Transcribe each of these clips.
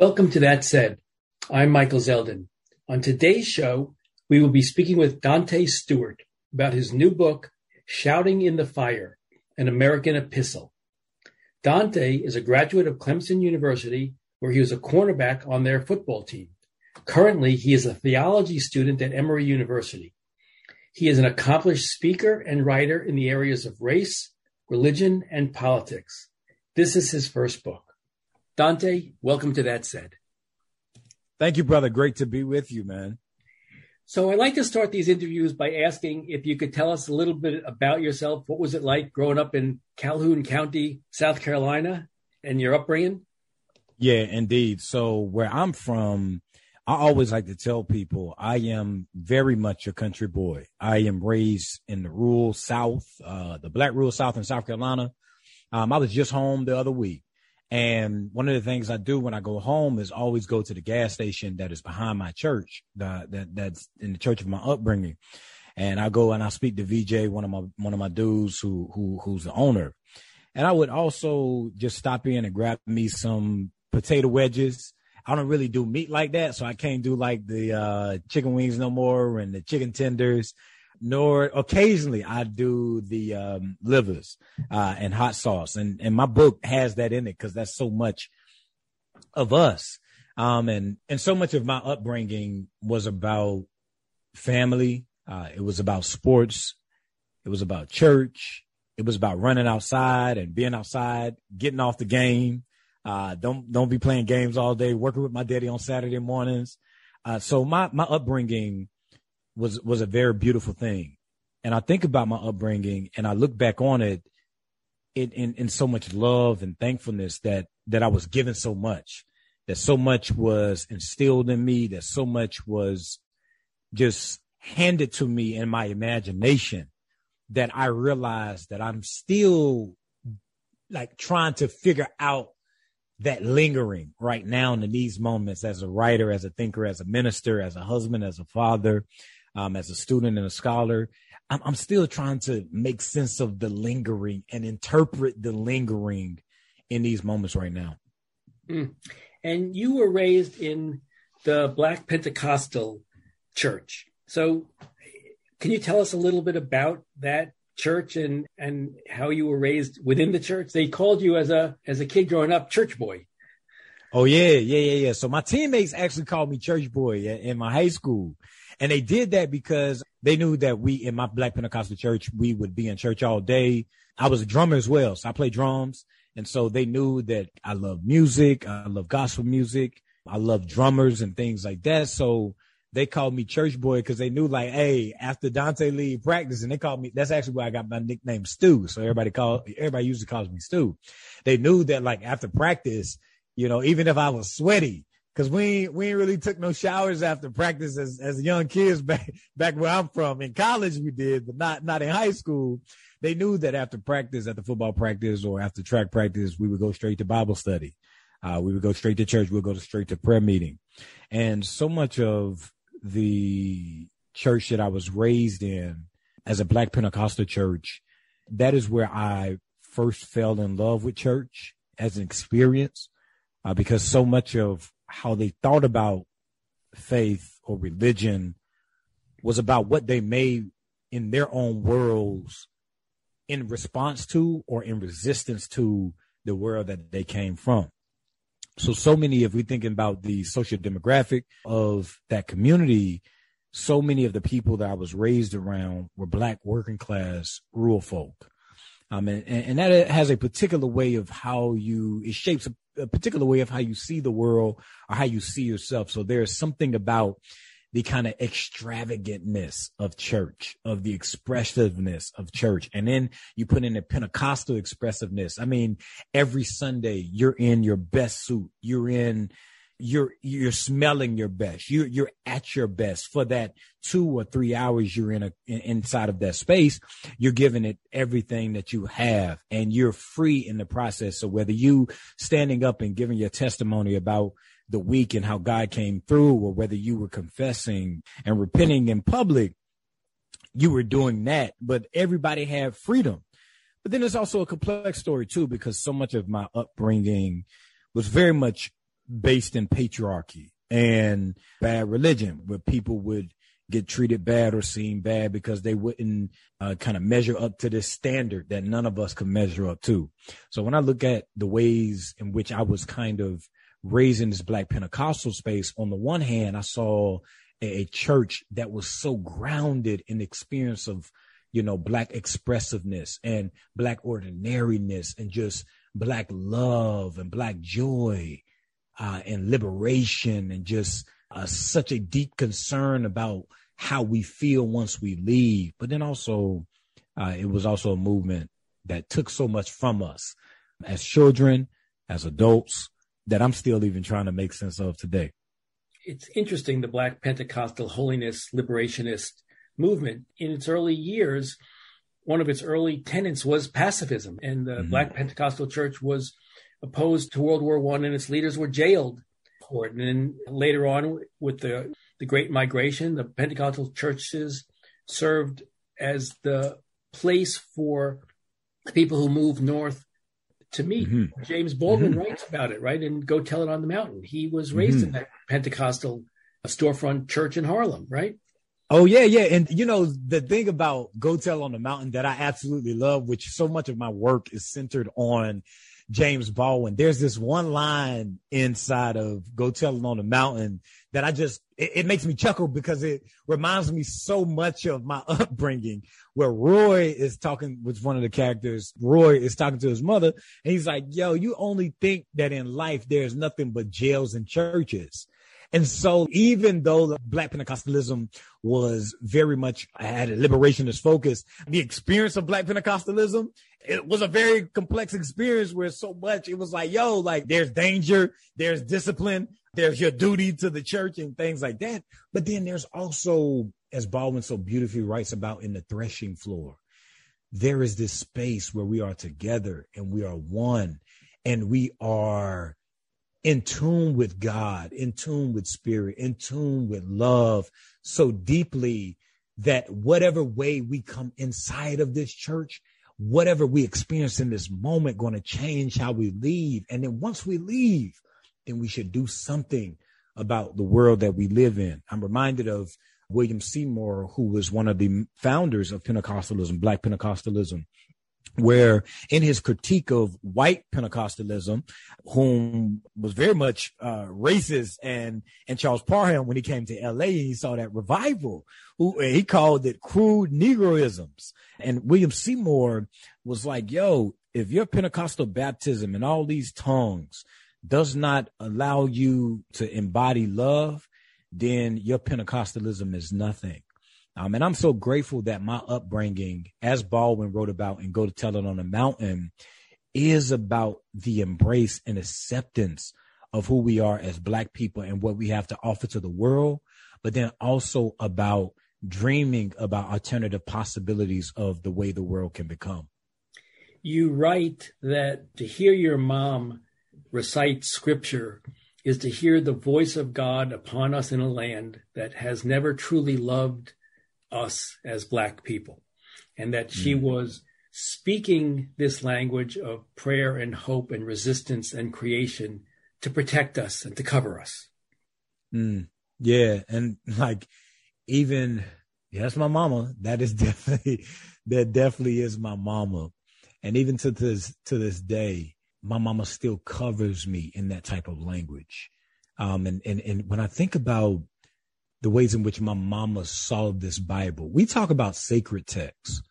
Welcome to That Said. I'm Michael Zeldin. On today's show, we will be speaking with Dante Stewart about his new book, Shouting in the Fire An American Epistle. Dante is a graduate of Clemson University, where he was a cornerback on their football team. Currently, he is a theology student at Emory University. He is an accomplished speaker and writer in the areas of race, religion, and politics. This is his first book. Dante, welcome to That Said. Thank you, brother. Great to be with you, man. So I'd like to start these interviews by asking if you could tell us a little bit about yourself. What was it like growing up in Calhoun County, South Carolina, and your upbringing? Yeah, indeed. So where I'm from, I always like to tell people I am very much a country boy. I am raised in the rural South, uh, the black rural South in South Carolina. Um, I was just home the other week. And one of the things I do when I go home is always go to the gas station that is behind my church, the, that that's in the church of my upbringing. And I go and I speak to VJ, one of my one of my dudes who who who's the owner. And I would also just stop in and grab me some potato wedges. I don't really do meat like that, so I can't do like the uh, chicken wings no more and the chicken tenders nor occasionally I do the um, livers uh, and hot sauce. And, and my book has that in it because that's so much of us. Um, and, and so much of my upbringing was about family. Uh, it was about sports. It was about church. It was about running outside and being outside, getting off the game. Uh, don't, don't be playing games all day, working with my daddy on Saturday mornings. Uh, so my, my upbringing, was was a very beautiful thing. And I think about my upbringing and I look back on it in, in, in so much love and thankfulness that that I was given so much, that so much was instilled in me, that so much was just handed to me in my imagination that I realized that I'm still like trying to figure out that lingering right now in these moments as a writer, as a thinker, as a minister, as a husband, as a father, um, as a student and a scholar, I'm, I'm still trying to make sense of the lingering and interpret the lingering in these moments right now. Mm. And you were raised in the Black Pentecostal church. So, can you tell us a little bit about that church and and how you were raised within the church? They called you as a as a kid growing up church boy. Oh yeah, yeah, yeah, yeah. So my teammates actually called me church boy in my high school. And they did that because they knew that we, in my Black Pentecostal church, we would be in church all day. I was a drummer as well. So I play drums. And so they knew that I love music. I love gospel music. I love drummers and things like that. So they called me church boy because they knew like, hey, after Dante leave practice, and they called me, that's actually where I got my nickname Stu. So everybody called, everybody usually calls me Stu. They knew that like after practice, you know, even if I was sweaty, Cause we we ain't really took no showers after practice as, as young kids back back where I'm from. In college we did, but not not in high school. They knew that after practice, after football practice or after track practice, we would go straight to Bible study. Uh, we would go straight to church. We'd go to straight to prayer meeting. And so much of the church that I was raised in as a black Pentecostal church, that is where I first fell in love with church as an experience. Uh, because so much of how they thought about faith or religion was about what they made in their own worlds in response to or in resistance to the world that they came from. So, so many, if we're thinking about the social demographic of that community, so many of the people that I was raised around were black working class rural folk. Um, and, and that has a particular way of how you, it shapes a a particular way of how you see the world or how you see yourself. So there is something about the kind of extravagantness of church, of the expressiveness of church. And then you put in the Pentecostal expressiveness. I mean, every Sunday you're in your best suit. You're in you're you're smelling your best. You're you're at your best for that two or three hours you're in a in, inside of that space. You're giving it everything that you have, and you're free in the process. So whether you standing up and giving your testimony about the week and how God came through, or whether you were confessing and repenting in public, you were doing that. But everybody had freedom. But then there's also a complex story too, because so much of my upbringing was very much based in patriarchy and bad religion where people would get treated bad or seen bad because they wouldn't uh, kind of measure up to this standard that none of us could measure up to. So when I look at the ways in which I was kind of raised in this black Pentecostal space, on the one hand, I saw a, a church that was so grounded in the experience of, you know, black expressiveness and black ordinariness and just black love and black joy uh, and liberation and just uh, such a deep concern about how we feel once we leave. But then also, uh, it was also a movement that took so much from us as children, as adults, that I'm still even trying to make sense of today. It's interesting, the Black Pentecostal holiness liberationist movement. In its early years, one of its early tenets was pacifism, and the mm-hmm. Black Pentecostal Church was opposed to World War One, and its leaders were jailed for it. And then later on, with the the Great Migration, the Pentecostal churches served as the place for people who moved north to meet. Mm-hmm. James Baldwin mm-hmm. writes about it, right? And Go Tell It on the Mountain. He was raised mm-hmm. in that Pentecostal storefront church in Harlem, right? Oh yeah, yeah. And you know, the thing about Go Tell on the Mountain that I absolutely love, which so much of my work is centered on James Baldwin. There's this one line inside of Go Tell It on the Mountain that I just, it, it, makes me chuckle because it reminds me so much of my upbringing where Roy is talking with one of the characters. Roy is talking to his mother and he's like, yo, you only think that in life there's nothing but jails and churches. And so even though Black Pentecostalism was very much had a liberationist focus, the experience of Black Pentecostalism, it was a very complex experience where so much it was like, yo, like there's danger, there's discipline, there's your duty to the church and things like that. But then there's also, as Baldwin so beautifully writes about in the threshing floor, there is this space where we are together and we are one and we are in tune with God, in tune with spirit, in tune with love so deeply that whatever way we come inside of this church, whatever we experience in this moment going to change how we leave. And then once we leave, then we should do something about the world that we live in. I'm reminded of William Seymour, who was one of the founders of Pentecostalism, Black Pentecostalism where in his critique of white Pentecostalism, whom was very much uh, racist, and and Charles Parham when he came to L.A. and he saw that revival, who he called it crude Negroisms, and William Seymour was like, "Yo, if your Pentecostal baptism and all these tongues does not allow you to embody love, then your Pentecostalism is nothing." Um, and I'm so grateful that my upbringing, as Baldwin wrote about and Go to Tell It on the Mountain, is about the embrace and acceptance of who we are as Black people and what we have to offer to the world, but then also about dreaming about alternative possibilities of the way the world can become. You write that to hear your mom recite scripture is to hear the voice of God upon us in a land that has never truly loved us as Black people, and that she mm. was speaking this language of prayer and hope and resistance and creation to protect us and to cover us. Mm. Yeah, and like even yes, my mama. That is definitely that definitely is my mama, and even to this to this day, my mama still covers me in that type of language. Um, and and and when I think about the ways in which my mama saw this Bible. We talk about sacred texts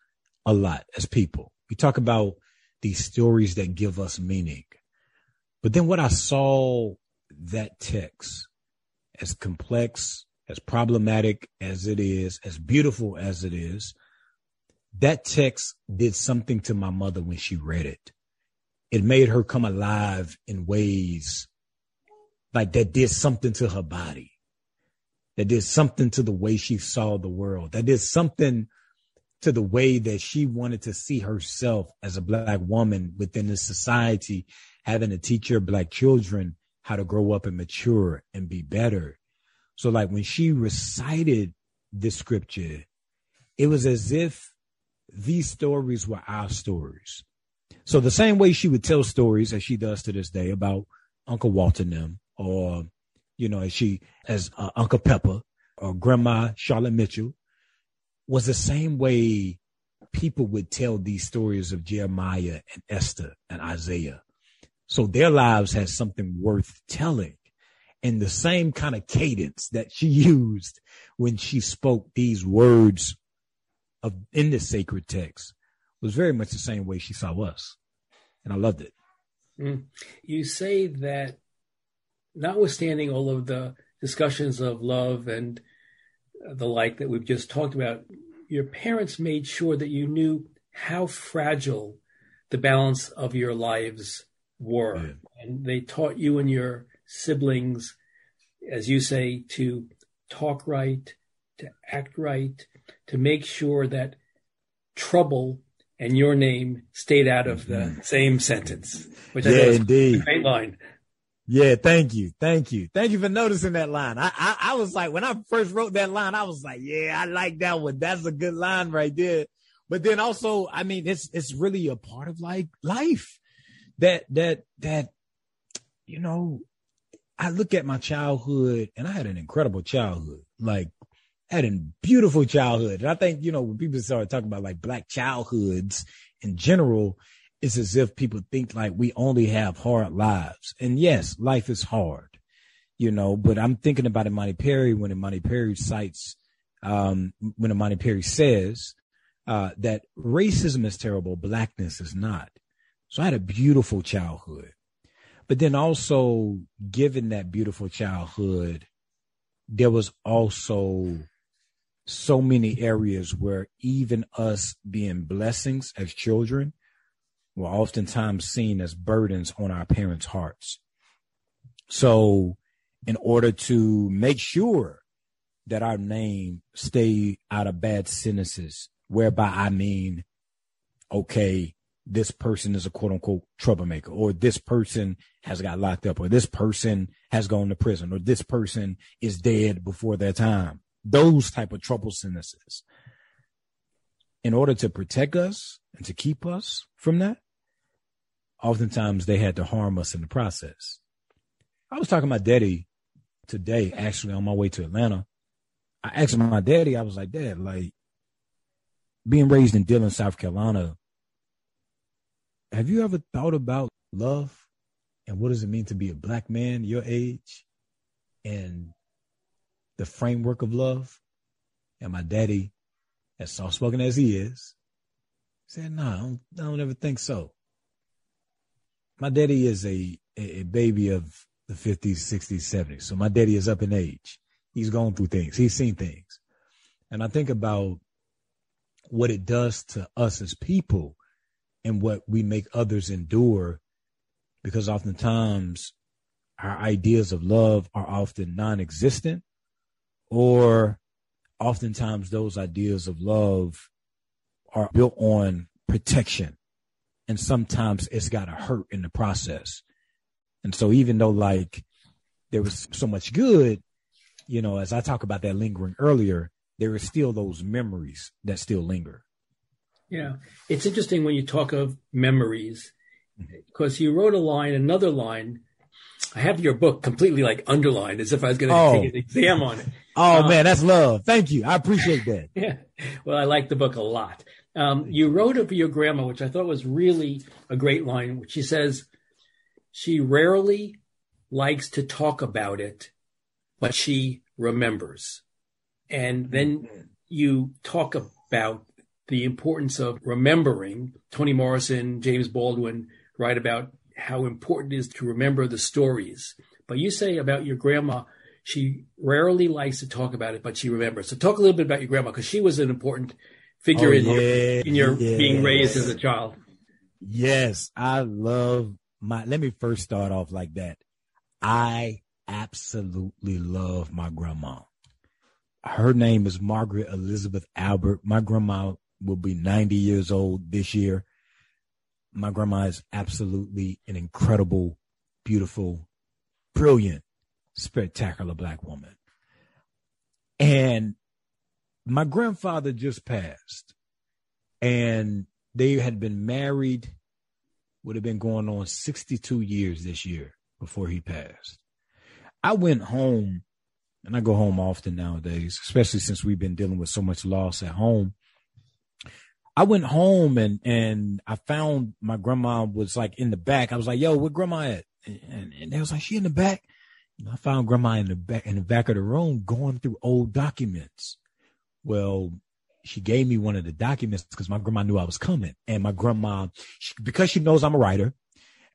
a lot as people. We talk about these stories that give us meaning. But then what I saw that text as complex, as problematic as it is, as beautiful as it is, that text did something to my mother when she read it. It made her come alive in ways like that did something to her body that did something to the way she saw the world, that did something to the way that she wanted to see herself as a black woman within the society, having to teach her black children how to grow up and mature and be better. So like when she recited this scripture, it was as if these stories were our stories. So the same way she would tell stories as she does to this day about Uncle Walter and them, or, you know, as she, as uh, Uncle Pepper or Grandma Charlotte Mitchell, was the same way people would tell these stories of Jeremiah and Esther and Isaiah. So their lives had something worth telling. And the same kind of cadence that she used when she spoke these words of in the sacred text was very much the same way she saw us. And I loved it. Mm. You say that notwithstanding all of the discussions of love and the like that we've just talked about, your parents made sure that you knew how fragile the balance of your lives were. Yeah. And they taught you and your siblings, as you say, to talk right, to act right, to make sure that trouble and your name stayed out of the mm-hmm. same sentence, which yeah, is indeed. a great line. Yeah, thank you. Thank you. Thank you for noticing that line. I, I, I was like, when I first wrote that line, I was like, yeah, I like that one. That's a good line right there. But then also, I mean, it's, it's really a part of like life that, that, that, you know, I look at my childhood and I had an incredible childhood. Like had a beautiful childhood. And I think, you know, when people start talking about like black childhoods in general, it's as if people think like we only have hard lives. And yes, life is hard, you know, but I'm thinking about Imani Perry when Imani Perry cites, um, when Imani Perry says, uh, that racism is terrible, blackness is not. So I had a beautiful childhood. But then also, given that beautiful childhood, there was also so many areas where even us being blessings as children, were oftentimes seen as burdens on our parents' hearts. So, in order to make sure that our name stay out of bad sentences, whereby I mean, okay, this person is a quote unquote troublemaker, or this person has got locked up, or this person has gone to prison, or this person is dead before their time. Those type of trouble sentences. In order to protect us and to keep us from that, oftentimes they had to harm us in the process. I was talking to my daddy today, actually on my way to Atlanta. I asked my daddy, I was like, Dad, like being raised in Dillon, South Carolina, have you ever thought about love and what does it mean to be a black man your age and the framework of love? And my daddy, as soft spoken as he is, said, No, nah, I don't, I don't ever think so my daddy is a, a baby of the 50s, 60s, 70s. So my daddy is up in age. He's gone through things. He's seen things. And I think about what it does to us as people and what we make others endure because oftentimes our ideas of love are often non-existent or oftentimes those ideas of love are built on protection and sometimes it's got to hurt in the process. And so even though like there was so much good, you know, as I talk about that lingering earlier, there are still those memories that still linger. Yeah. It's interesting when you talk of memories because you wrote a line, another line. I have your book completely like underlined as if I was going to oh. take an exam on it. Oh um, man, that's love. Thank you. I appreciate that. Yeah. Well, I like the book a lot. Um, you wrote of your grandma, which I thought was really a great line, which she says, she rarely likes to talk about it, but she remembers. And then you talk about the importance of remembering. Toni Morrison, James Baldwin write about how important it is to remember the stories. But you say about your grandma, she rarely likes to talk about it, but she remembers. So talk a little bit about your grandma because she was an important figure oh, in, yeah, your, in your yes. being raised as a child. Yes, I love my. Let me first start off like that. I absolutely love my grandma. Her name is Margaret Elizabeth Albert. My grandma will be 90 years old this year. My grandma is absolutely an incredible, beautiful, brilliant, spectacular black woman. And my grandfather just passed and they had been married would have been going on 62 years this year before he passed I went home and I go home often nowadays, especially since we've been dealing with so much loss at home. I went home and and I found my grandma was like in the back. I was like, "Yo, where grandma at?" And, and they was like, "She in the back." And I found grandma in the back in the back of the room going through old documents. Well, she gave me one of the documents because my grandma knew I was coming, and my grandma, she, because she knows I'm a writer,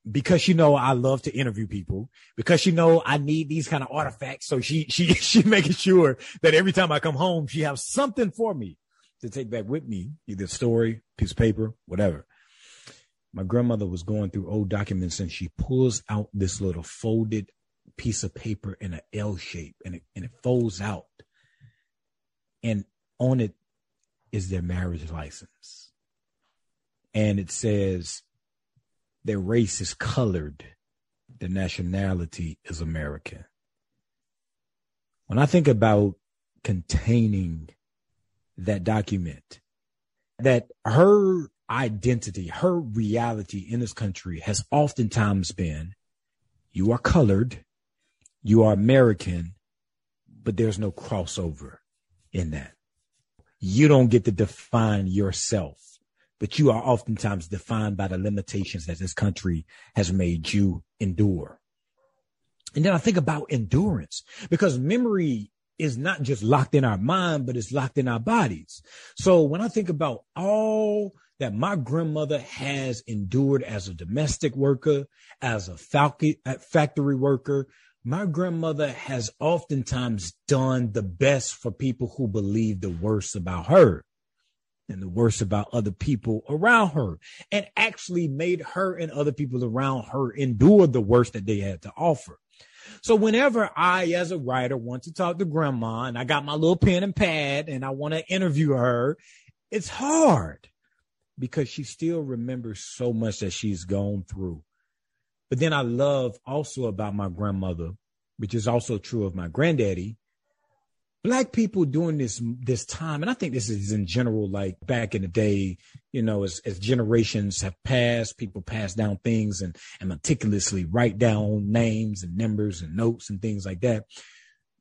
because she know I love to interview people, because she know I need these kind of artifacts. So she she she making sure that every time I come home, she has something for me to take back with me, either a story, piece of paper, whatever. My grandmother was going through old documents and she pulls out this little folded piece of paper in an L shape and it, and it folds out. And on it is their marriage license. And it says their race is colored, the nationality is American. When I think about containing that document that her identity, her reality in this country has oftentimes been you are colored, you are American, but there's no crossover in that. You don't get to define yourself, but you are oftentimes defined by the limitations that this country has made you endure. And then I think about endurance because memory is not just locked in our mind, but it's locked in our bodies. So when I think about all that my grandmother has endured as a domestic worker, as a factory worker, my grandmother has oftentimes done the best for people who believe the worst about her and the worst about other people around her and actually made her and other people around her endure the worst that they had to offer. So whenever I, as a writer, want to talk to grandma and I got my little pen and pad and I want to interview her, it's hard because she still remembers so much that she's gone through. But then I love also about my grandmother, which is also true of my granddaddy, black people during this this time and i think this is in general like back in the day you know as, as generations have passed people pass down things and, and meticulously write down names and numbers and notes and things like that.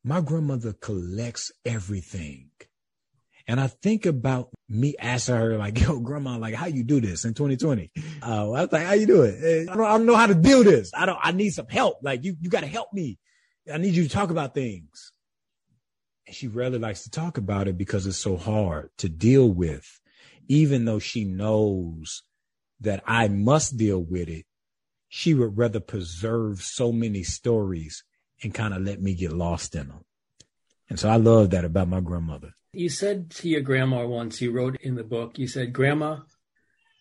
My grandmother collects everything and I think about me asking her, like, yo, grandma, like, how you do this in 2020? Uh, I was like, how you do it? I don't, I don't know how to do this. I don't, I need some help. Like, you, you got to help me. I need you to talk about things. And she rarely likes to talk about it because it's so hard to deal with, even though she knows that I must deal with it. She would rather preserve so many stories and kind of let me get lost in them. And so I love that about my grandmother. You said to your grandma once, you wrote in the book, you said, Grandma,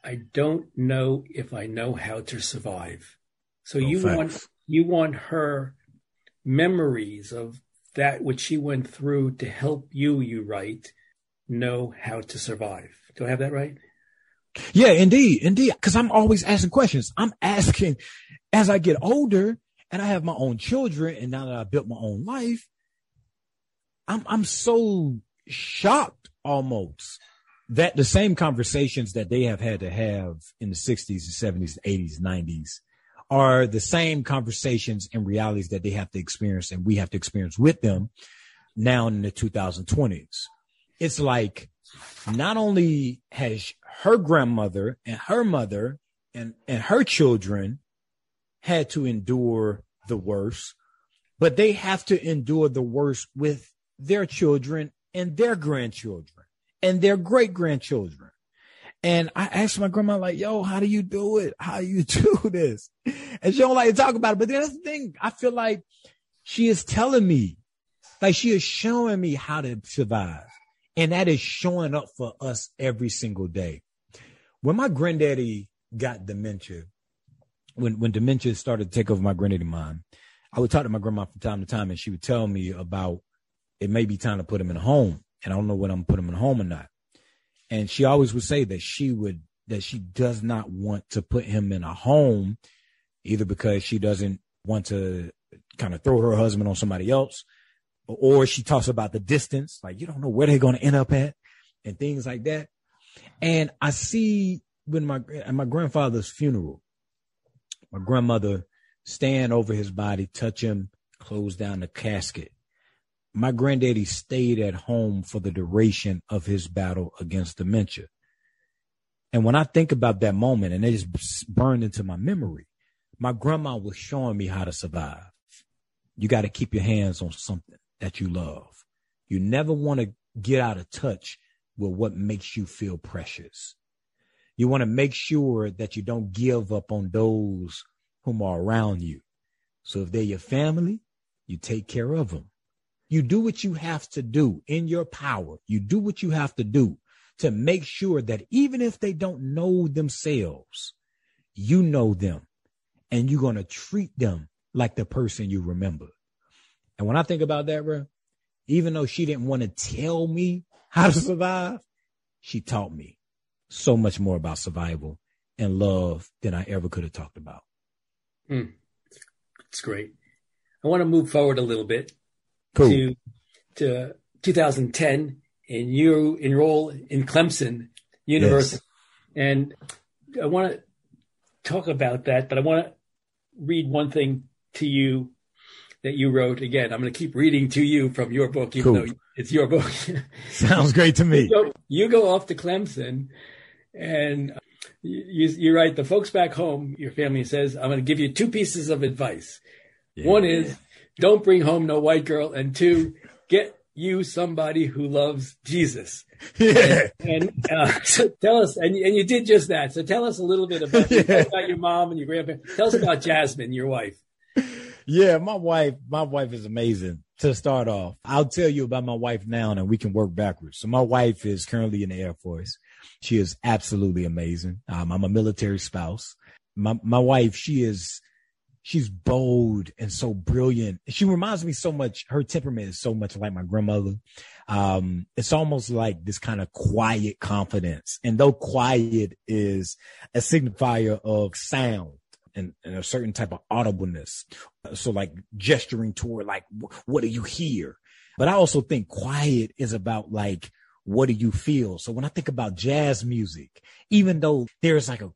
I don't know if I know how to survive. So oh, you want you want her memories of that which she went through to help you, you write, know how to survive. Do I have that right? Yeah, indeed, indeed. Cause I'm always asking questions. I'm asking as I get older and I have my own children and now that I built my own life, I'm, I'm so shocked almost that the same conversations that they have had to have in the 60s, 70s, 80s, 90s are the same conversations and realities that they have to experience and we have to experience with them now in the 2020s. It's like not only has her grandmother and her mother and, and her children had to endure the worst, but they have to endure the worst with their children and their grandchildren and their great grandchildren. And I asked my grandma, like, yo, how do you do it? How do you do this? And she don't like to talk about it. But that's the thing. I feel like she is telling me, like she is showing me how to survive. And that is showing up for us every single day. When my granddaddy got dementia, when, when dementia started to take over my granddaddy mind, I would talk to my grandma from time to time and she would tell me about it may be time to put him in a home. And I don't know when I'm put him in a home or not. And she always would say that she would, that she does not want to put him in a home, either because she doesn't want to kind of throw her husband on somebody else, or she talks about the distance, like you don't know where they're going to end up at and things like that. And I see when my, at my grandfather's funeral, my grandmother stand over his body, touch him close down the casket. My granddaddy stayed at home for the duration of his battle against dementia. And when I think about that moment and it just burned into my memory, my grandma was showing me how to survive. You got to keep your hands on something that you love. You never want to get out of touch with what makes you feel precious. You want to make sure that you don't give up on those whom are around you. So if they're your family, you take care of them. You do what you have to do in your power. You do what you have to do to make sure that even if they don't know themselves, you know them and you're going to treat them like the person you remember. And when I think about that, bro, even though she didn't want to tell me how to survive, she taught me so much more about survival and love than I ever could have talked about. Mm. It's great. I want to move forward a little bit cool. to to 2010, and you enroll in Clemson University, yes. and I want to talk about that, but I want to read one thing to you that you wrote. Again, I'm going to keep reading to you from your book, even cool. though it's your book. Sounds great to me. So you go off to Clemson and you, you write the folks back home, your family says, I'm going to give you two pieces of advice. Yeah. One is don't bring home no white girl. And two, get you somebody who loves Jesus. Yeah. And, and uh, so tell us, and, and you did just that. So tell us a little bit about, yeah. about your mom and your grandparents. Tell us about Jasmine, your wife. Yeah, my wife, my wife is amazing to start off. I'll tell you about my wife now and we can work backwards. So my wife is currently in the Air Force. She is absolutely amazing. Um, I'm a military spouse. My, my wife, she is, she's bold and so brilliant. She reminds me so much. Her temperament is so much like my grandmother. Um, it's almost like this kind of quiet confidence. And though quiet is a signifier of sound, and, and, a certain type of audibleness. So like gesturing toward like, what do you hear? But I also think quiet is about like, what do you feel? So when I think about jazz music, even though there's like a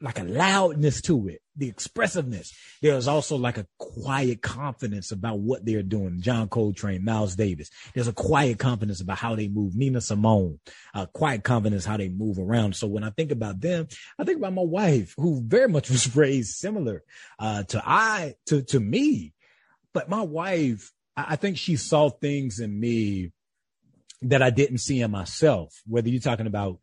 like a loudness to it, the expressiveness. There's also like a quiet confidence about what they're doing. John Coltrane, Miles Davis. There's a quiet confidence about how they move. Nina Simone, a quiet confidence how they move around. So when I think about them, I think about my wife, who very much was raised similar uh, to I to to me. But my wife, I think she saw things in me that I didn't see in myself. Whether you're talking about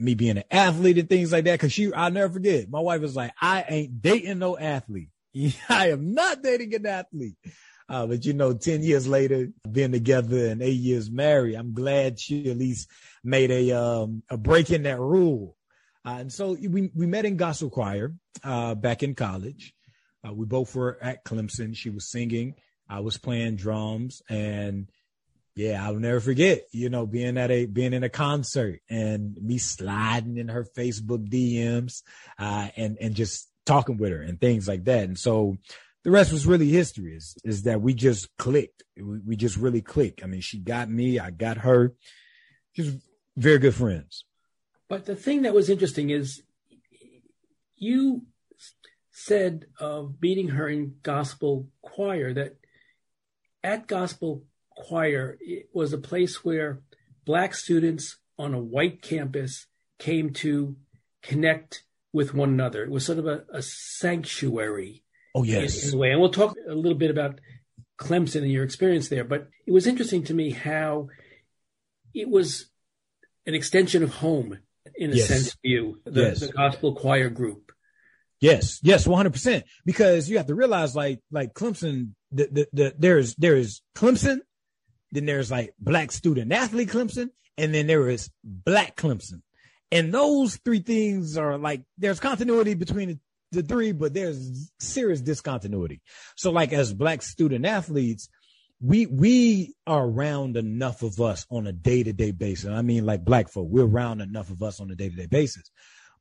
me being an athlete and things like that. Cause she, I'll never forget. My wife was like, I ain't dating no athlete. I am not dating an athlete. Uh, but you know, 10 years later, being together and eight years married, I'm glad she at least made a, um, a break in that rule. Uh, and so we, we met in gospel choir, uh, back in college. Uh, we both were at Clemson. She was singing. I was playing drums and yeah, I'll never forget, you know, being at a, being in a concert and me sliding in her Facebook DMs, uh, and, and just talking with her and things like that. And so the rest was really history is, is that we just clicked. We, we just really clicked. I mean, she got me, I got her, just very good friends. But the thing that was interesting is you said of meeting her in gospel choir that at gospel choir it was a place where black students on a white campus came to connect with one another. It was sort of a, a sanctuary. Oh yes, in, in, a way. And we'll talk a little bit about Clemson and your experience there. But it was interesting to me how it was an extension of home in a yes. sense view, the, yes. the gospel choir group. Yes, yes, one hundred percent. Because you have to realize, like, like Clemson, the, the, the, there's there is Clemson, then there's like black student athlete Clemson, and then there is black Clemson. And those three things are like, there's continuity between the, three, but there's serious discontinuity. So like as black student athletes, we, we are around enough of us on a day to day basis. I mean, like black folk, we're around enough of us on a day to day basis.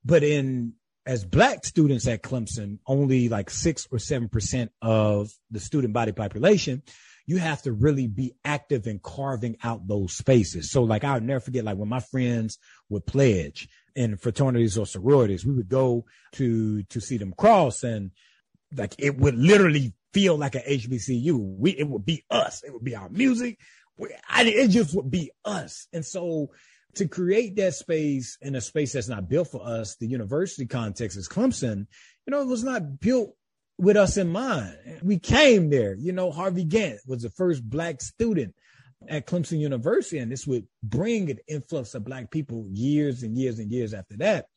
But in, as black students at Clemson, only like six or seven percent of the student body population you have to really be active in carving out those spaces. So like I'll never forget, like when my friends would pledge in fraternities or sororities, we would go to, to see them cross and like it would literally feel like an HBCU. We, it would be us. It would be our music. We, I, it just would be us. And so to create that space in a space that's not built for us, the university context is Clemson, you know, it was not built with us in mind. We came there, you know, Harvey Gantt was the first black student at Clemson University, and this would bring an influx of black people years and years and years after that.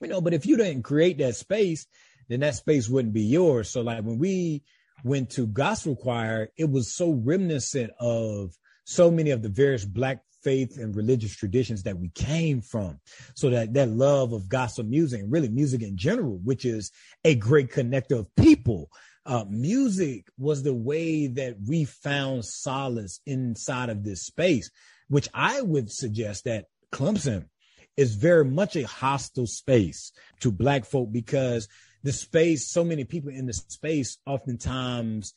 You know, but if you didn't create that space, then that space wouldn't be yours. So like when we went to gospel choir, it was so reminiscent of so many of the various black faith and religious traditions that we came from. So that that love of gospel music and really music in general, which is a great connector of people. Uh, music was the way that we found solace inside of this space, which I would suggest that Clemson is very much a hostile space to black folk because the space, so many people in the space oftentimes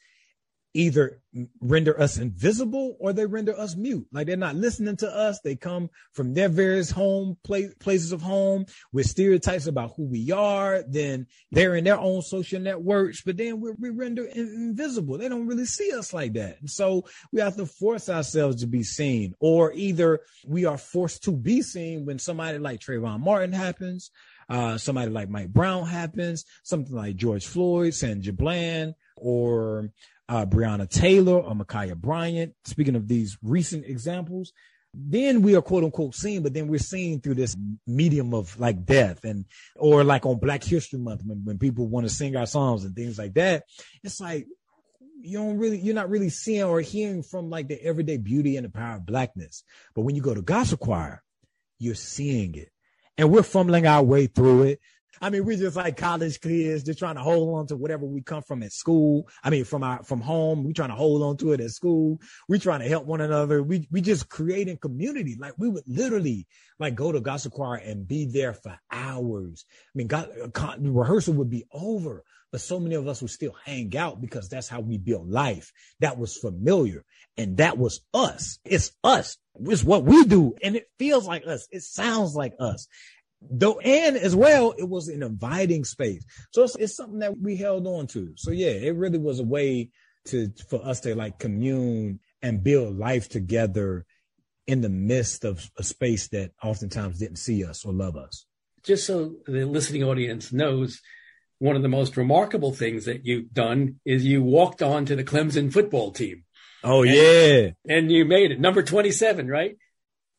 either render us invisible or they render us mute. Like they're not listening to us. They come from their various home place, places of home with stereotypes about who we are. Then they're in their own social networks, but then we're, we render invisible. They don't really see us like that. And so we have to force ourselves to be seen or either we are forced to be seen when somebody like Trayvon Martin happens. Uh, somebody like Mike Brown happens, something like George Floyd, Sandra Bland, or uh, Breonna Taylor or Ma'Khia Bryant. Speaking of these recent examples, then we are quote unquote seen, but then we're seen through this medium of like death and, or like on Black History Month when, when people want to sing our songs and things like that. It's like, you don't really, you're not really seeing or hearing from like the everyday beauty and the power of blackness. But when you go to gospel choir, you're seeing it and we're fumbling our way through it. I mean, we're just like college kids, just trying to hold on to whatever we come from at school. I mean, from our from home, we're trying to hold on to it at school. We're trying to help one another. We we just creating community. Like we would literally like go to gospel choir and be there for hours. I mean, God, uh, the rehearsal would be over, but so many of us would still hang out because that's how we built life. That was familiar, and that was us. It's us. It's what we do, and it feels like us. It sounds like us though and as well it was an inviting space. So it's, it's, something that we held on to. So yeah it really was a way to for us to like commune and build life together in the midst of a space that oftentimes didn't see us or love us. Just so the listening audience knows one of the most remarkable things that you've done is you walked on to the clemson football team. Oh and, yeah. and you made it. Number 27 right?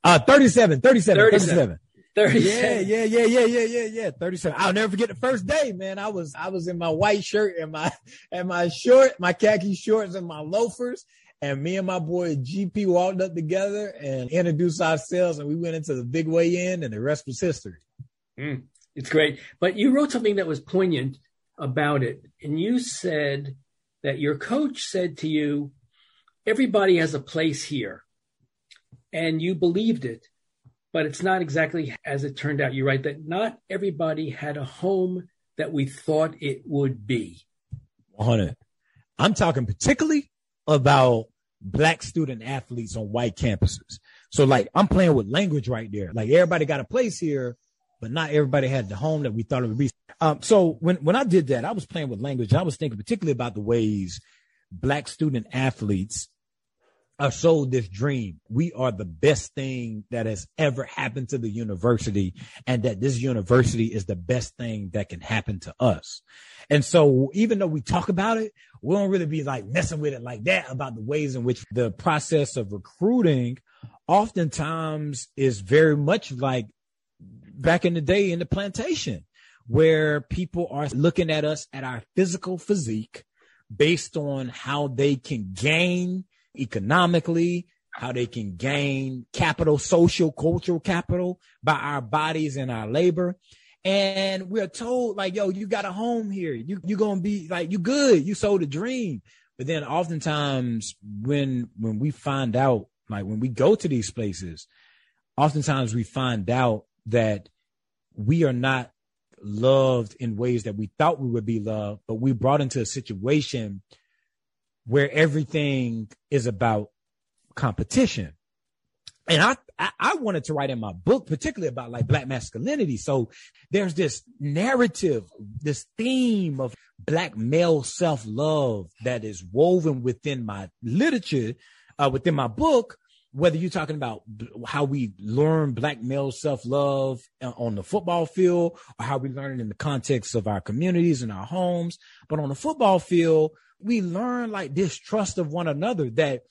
Uh 37 37 37, 37. 37. Yeah, yeah, yeah, yeah, yeah, yeah, yeah. 37. I'll never forget the first day, man. I was, I was in my white shirt and my, and my short, my khaki shorts and my loafers. And me and my boy GP walked up together and introduced ourselves and we went into the big way in and the rest was history. Mm, it's great. But you wrote something that was poignant about it. And you said that your coach said to you, everybody has a place here. And you believed it but it's not exactly as it turned out. You're right that not everybody had a home that we thought it would be. 100. I'm talking particularly about black student athletes on white campuses. So like I'm playing with language right there. Like everybody got a place here, but not everybody had the home that we thought it would be. Um, so when, when I did that, I was playing with language. I was thinking particularly about the ways black student athletes are sold this dream. We are the best thing that has ever happened to the university and that this university is the best thing that can happen to us. And so even though we talk about it, we don't really be like messing with it like that about the ways in which the process of recruiting oftentimes is very much like back in the day in the plantation where people are looking at us at our physical physique based on how they can gain economically, how they can gain capital, social, cultural capital by our bodies and our labor. And we're told like, yo, you got a home here. You, you're going to be like, you good. You sold a dream. But then oftentimes when, when we find out, like when we go to these places, oftentimes we find out that we are not loved in ways that we thought we would be loved, but we brought into a situation where everything is about competition. and I, I, I wanted to write in my book, particularly about like black masculinity. So there's this narrative, this theme of black male self love that is woven within my literature, uh, within my book. Whether you're talking about how we learn black male self love uh, on the football field or how we learn it in the context of our communities and our homes, but on the football field, we learn like distrust of one another that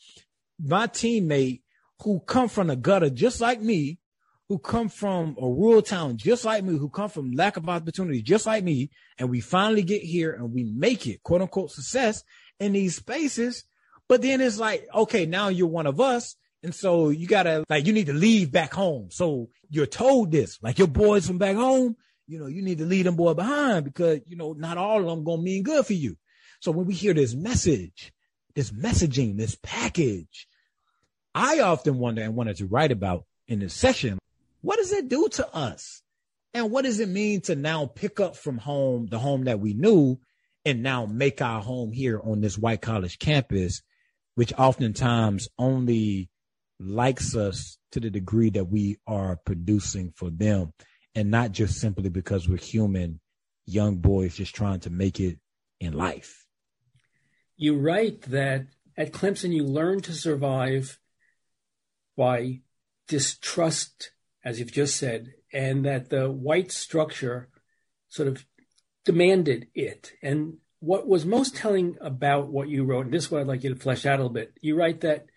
my teammate who come from the gutter just like me, who come from a rural town just like me, who come from lack of opportunity just like me, and we finally get here and we make it, quote unquote, success in these spaces. But then it's like, okay, now you're one of us. And so you gotta, like, you need to leave back home. So you're told this, like your boys from back home, you know, you need to leave them boy behind because, you know, not all of them gonna mean good for you. So when we hear this message, this messaging, this package, I often wonder and wanted to write about in this session, what does it do to us? And what does it mean to now pick up from home, the home that we knew, and now make our home here on this white college campus, which oftentimes only likes us to the degree that we are producing for them, and not just simply because we're human young boys just trying to make it in life. You write that at Clemson, you learn to survive by distrust, as you've just said, and that the white structure sort of demanded it. And what was most telling about what you wrote, and this is what I'd like you to flesh out a little bit, you write that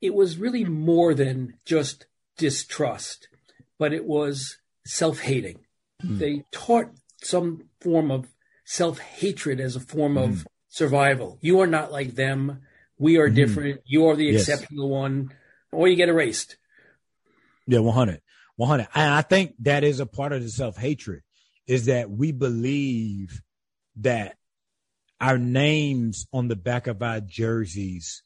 it was really more than just distrust, but it was self hating. Mm. They taught some form of self hatred as a form mm. of hmm. Survival. You are not like them. We are mm. different. You are the yes. exceptional one or you get erased. Yeah, 100. 100. And I think that is a part of the self hatred is that we believe that our names on the back of our jerseys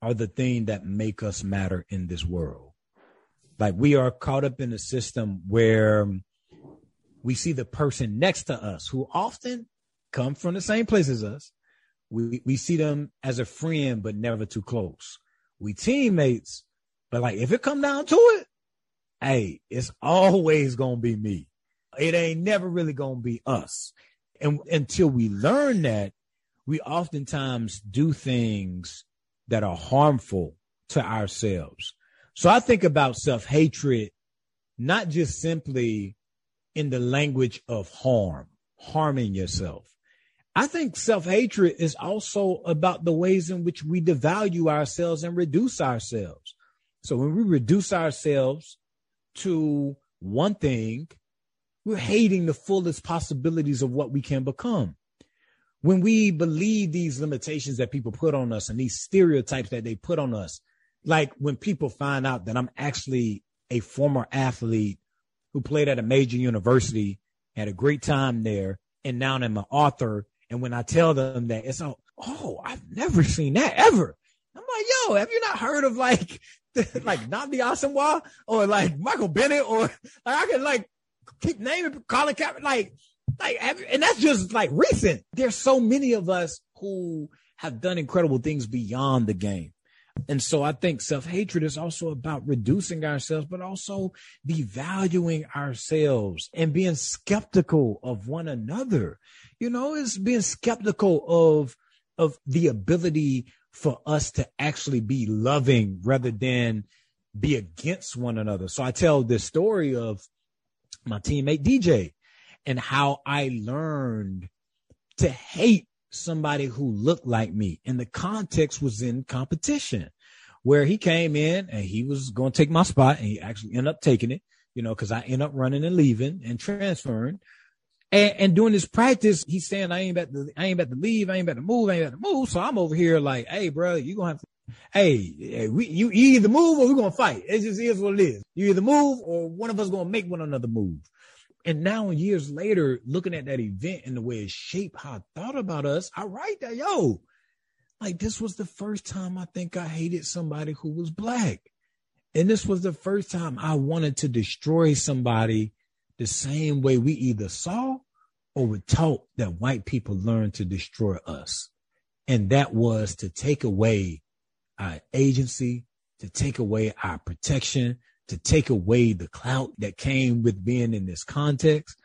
are the thing that make us matter in this world. Like we are caught up in a system where we see the person next to us who often come from the same place as us. We, we see them as a friend, but never too close. We teammates, but like, if it come down to it, hey, it's always gonna be me. It ain't never really gonna be us. And until we learn that, we oftentimes do things that are harmful to ourselves. So I think about self hatred, not just simply in the language of harm, harming yourself. I think self hatred is also about the ways in which we devalue ourselves and reduce ourselves. So when we reduce ourselves to one thing, we're hating the fullest possibilities of what we can become. When we believe these limitations that people put on us and these stereotypes that they put on us, like when people find out that I'm actually a former athlete who played at a major university, had a great time there, and now I'm an author. And when I tell them that, it's all, oh, I've never seen that ever. I'm like, yo, have you not heard of like like Nnamdi Asomugha or like Michael Bennett or like I can like keep naming Colin Kaepernick, like like and that's just like recent. There's so many of us who have done incredible things beyond the game. And so I think self hatred is also about reducing ourselves, but also devaluing ourselves and being skeptical of one another. You know, it's being skeptical of, of the ability for us to actually be loving rather than be against one another. So I tell this story of my teammate DJ and how I learned to hate somebody who looked like me. And the context was in competition where he came in and he was going to take my spot and he actually ended up taking it, you know, cause I ended up running and leaving and transferring. And, and doing this practice, he's saying, I ain't about to, I ain't about to leave. I ain't about to move. I ain't about to move. So I'm over here like, Hey, bro, you gonna have to, Hey, we, you, you either move or we're going to fight. It just is what it is. You either move or one of us going to make one another move. And now years later, looking at that event and the way it shaped how I thought about us, I write that, yo, like this was the first time I think I hated somebody who was black. And this was the first time I wanted to destroy somebody the same way we either saw or were taught that white people learned to destroy us. And that was to take away our agency, to take away our protection, to take away the clout that came with being in this context.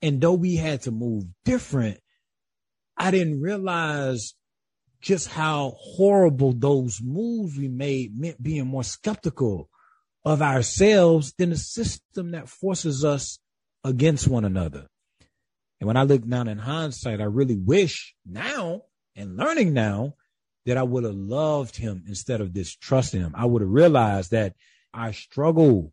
And though we had to move different, I didn't realize just how horrible those moves we made meant being more skeptical of ourselves than a system that forces us against one another. And when I look down in hindsight, I really wish now and learning now that I would have loved him instead of distrusting him. I would have realized that our struggle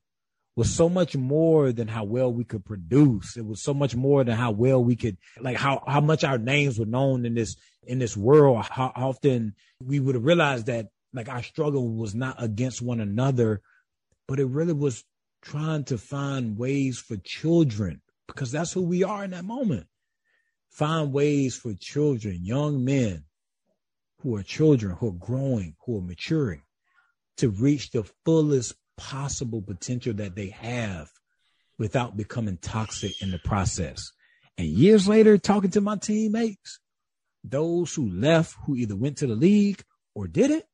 was so much more than how well we could produce. It was so much more than how well we could, like how, how much our names were known in this, in this world. How often we would have realized that like our struggle was not against one another, but it really was trying to find ways for children because that's who we are in that moment. Find ways for children, young men who are children, who are growing, who are maturing to reach the fullest possible potential that they have without becoming toxic in the process. And years later, talking to my teammates, those who left, who either went to the league or did it,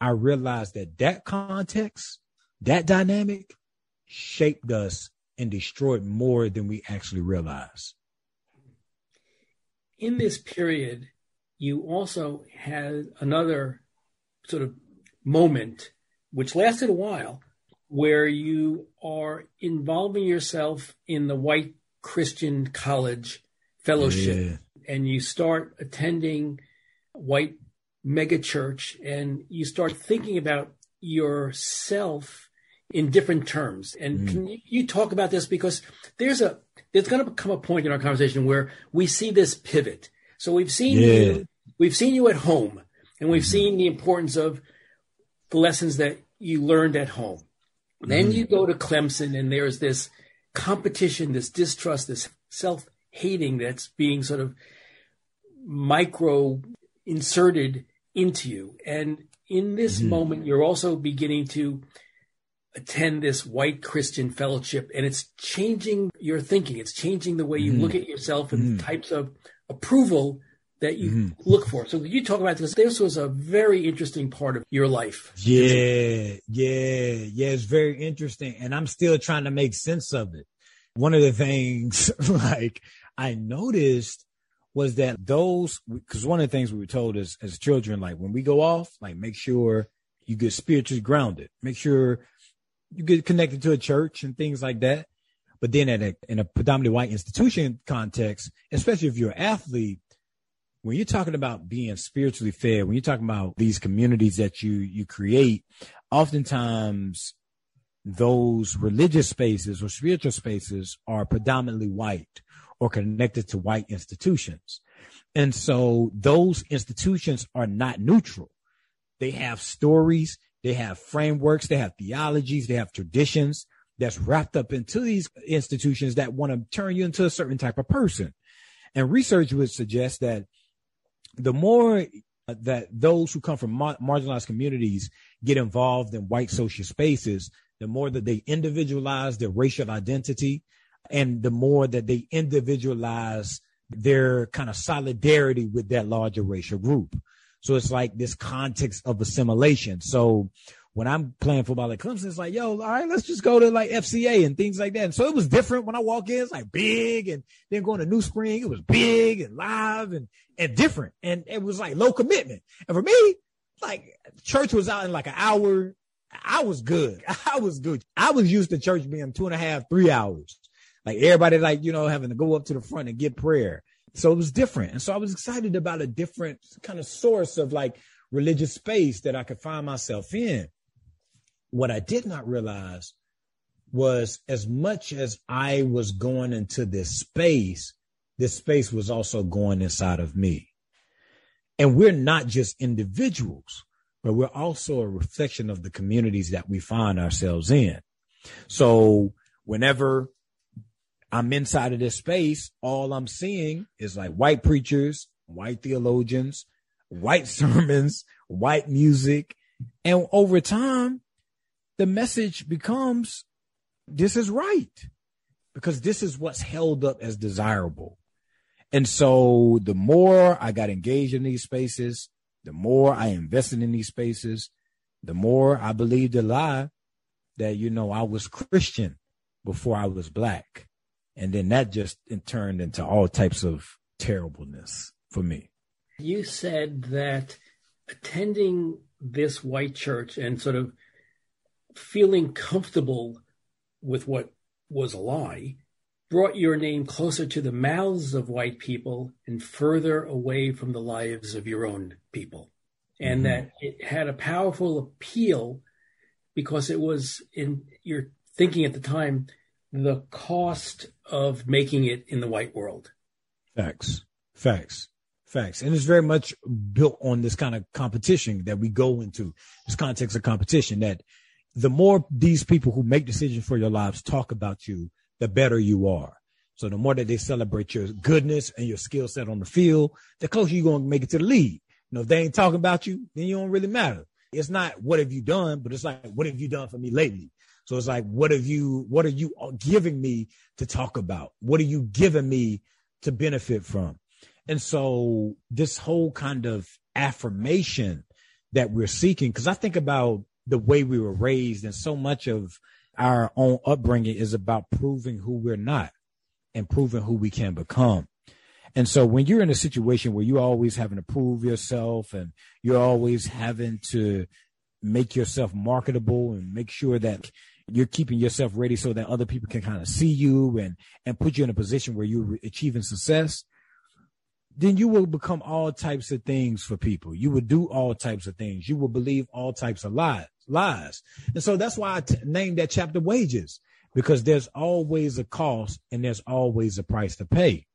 I realized that that context, that dynamic shaped us and destroyed more than we actually realized. In this period, you also had another sort of moment which lasted a while, where you are involving yourself in the white Christian college fellowship yeah. and you start attending white megachurch and you start thinking about yourself in different terms. And mm. can you, you talk about this because there's a there's going to come a point in our conversation where we see this pivot. So we've seen yeah. you we've seen you at home and we've mm-hmm. seen the importance of the lessons that you learned at home. Then mm-hmm. you go to Clemson and there's this competition, this distrust, this self hating that's being sort of micro inserted into you. And in this mm-hmm. moment, you're also beginning to attend this white Christian fellowship and it's changing your thinking. It's changing the way you mm-hmm. look at yourself and the mm-hmm. types of approval that you mm-hmm. look for. So you talk about this. This was a very interesting part of your life. Yeah, yeah, yeah. It's very interesting, and I'm still trying to make sense of it. One of the things, like I noticed, was that those because one of the things we were told as as children, like when we go off, like make sure you get spiritually grounded, make sure you get connected to a church and things like that. But then at a, in a predominantly white institution context, especially if you're an athlete, when you're talking about being spiritually fed, when you're talking about these communities that you you create, oftentimes those religious spaces or spiritual spaces are predominantly white or connected to white institutions. And so those institutions are not neutral. They have stories, they have frameworks, they have theologies, they have traditions that's wrapped up into these institutions that want to turn you into a certain type of person. And research would suggest that the more uh, that those who come from mar- marginalized communities get involved in white social spaces, the more that they individualize their racial identity and the more that they individualize their kind of solidarity with that larger racial group. So it's like this context of assimilation. So when I'm playing football at Clemson, it's like, yo, all right, let's just go to like FCA and things like that. And so it was different when I walk in, it's like big and then going to New Spring, it was big and live and, and different. And it was like low commitment. And for me, like church was out in like an hour. I was good. I was good. I was used to church being two and a half, three hours. Like everybody like, you know, having to go up to the front and get prayer. So it was different. And so I was excited about a different kind of source of like religious space that I could find myself in. What I did not realize was as much as I was going into this space, this space was also going inside of me. And we're not just individuals, but we're also a reflection of the communities that we find ourselves in. So whenever I'm inside of this space, all I'm seeing is like white preachers, white theologians, white sermons, white music. And over time, the message becomes this is right because this is what's held up as desirable. And so the more I got engaged in these spaces, the more I invested in these spaces, the more I believed the lie that, you know, I was Christian before I was black. And then that just turned into all types of terribleness for me. You said that attending this white church and sort of feeling comfortable with what was a lie brought your name closer to the mouths of white people and further away from the lives of your own people. And mm-hmm. that it had a powerful appeal because it was in your thinking at the time the cost of making it in the white world. Facts. Facts. Facts. And it's very much built on this kind of competition that we go into, this context of competition that the more these people who make decisions for your lives talk about you, the better you are. So the more that they celebrate your goodness and your skill set on the field, the closer you're going to make it to the league. You know, if they ain't talking about you, then you don't really matter. It's not what have you done, but it's like, what have you done for me lately? So it's like, what have you, what are you giving me to talk about? What are you giving me to benefit from? And so this whole kind of affirmation that we're seeking, because I think about the way we were raised and so much of our own upbringing is about proving who we're not and proving who we can become. And so when you're in a situation where you're always having to prove yourself and you're always having to make yourself marketable and make sure that you're keeping yourself ready so that other people can kind of see you and and put you in a position where you're achieving success then you will become all types of things for people. You will do all types of things. You will believe all types of lies lies and so that's why I t- named that chapter wages because there's always a cost and there's always a price to pay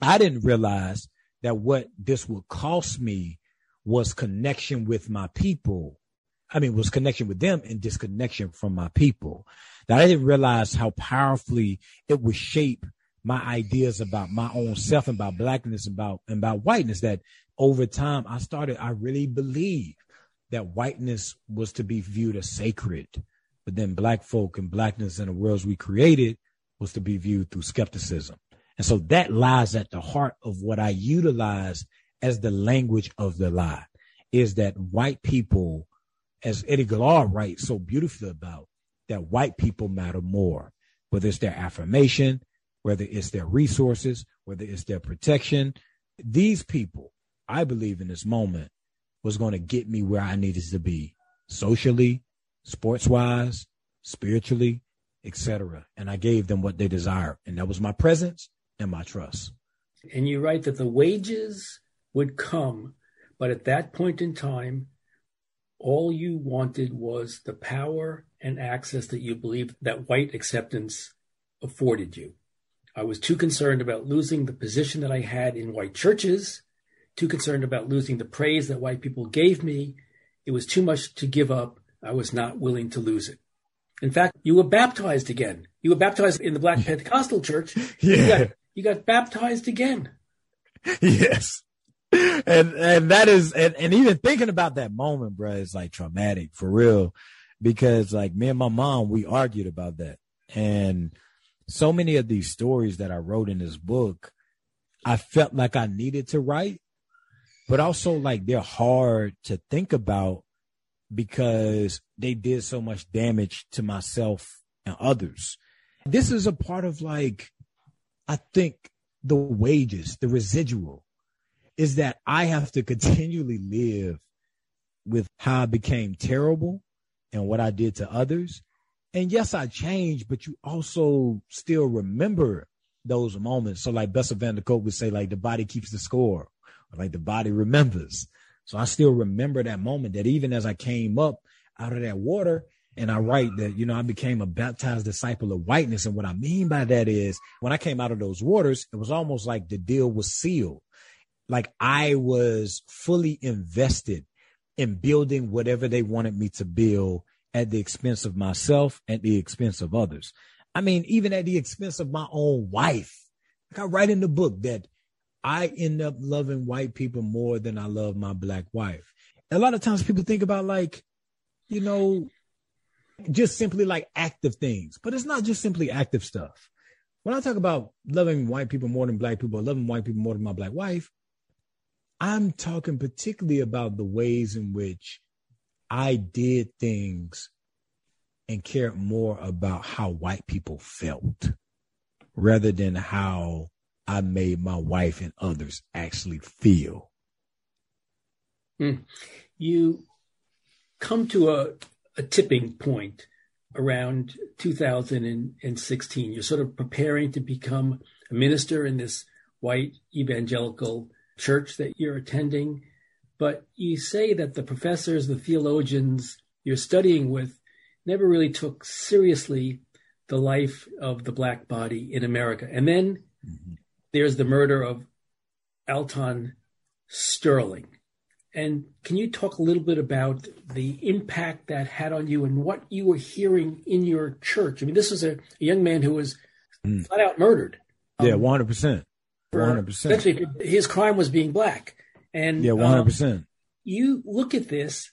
i didn't realize that what this would cost me was connection with my people I mean, was connection with them and disconnection from my people. That I didn't realize how powerfully it would shape my ideas about my own self and about blackness, about and about whiteness. That over time, I started. I really believed that whiteness was to be viewed as sacred, but then black folk and blackness in the worlds we created was to be viewed through skepticism. And so that lies at the heart of what I utilize as the language of the lie is that white people as Eddie Glaude writes so beautifully about, that white people matter more, whether it's their affirmation, whether it's their resources, whether it's their protection. These people, I believe in this moment, was going to get me where I needed to be socially, sports wise, spiritually, etc. And I gave them what they desired. And that was my presence and my trust. And you write that the wages would come, but at that point in time, all you wanted was the power and access that you believed that white acceptance afforded you. I was too concerned about losing the position that I had in white churches, too concerned about losing the praise that white people gave me. It was too much to give up. I was not willing to lose it. In fact, you were baptized again. You were baptized in the Black Pentecostal church. Yeah. You got, you got baptized again. Yes and and that is and, and even thinking about that moment, bro, is like traumatic for real. Because like me and my mom, we argued about that. And so many of these stories that I wrote in this book, I felt like I needed to write, but also like they're hard to think about because they did so much damage to myself and others. This is a part of like, I think the wages, the residual is that I have to continually live with how I became terrible and what I did to others. And yes, I changed, but you also still remember those moments. So like Bessel van der Kolk would say, like the body keeps the score, like the body remembers. So I still remember that moment that even as I came up out of that water, and I write that, you know, I became a baptized disciple of whiteness. And what I mean by that is when I came out of those waters, it was almost like the deal was sealed like I was fully invested in building whatever they wanted me to build at the expense of myself, at the expense of others. I mean, even at the expense of my own wife. Like I write in the book that I end up loving white people more than I love my black wife. A lot of times people think about like, you know, just simply like active things, but it's not just simply active stuff. When I talk about loving white people more than black people, loving white people more than my black wife, I'm talking particularly about the ways in which I did things and cared more about how white people felt rather than how I made my wife and others actually feel. Mm. You come to a, a tipping point around 2016. You're sort of preparing to become a minister in this white evangelical church that you're attending. But you say that the professors, the theologians you're studying with never really took seriously the life of the black body in America. And then mm-hmm. There's the murder of Alton Sterling. And can you talk a little bit about the impact that had on you and what you were hearing in your church? I mean, this was a, a young man who was mm. flat out murdered. Yeah, um, one hundred percent. One hundred percent. His crime was being black, and yeah, one hundred percent. Um, you look at this,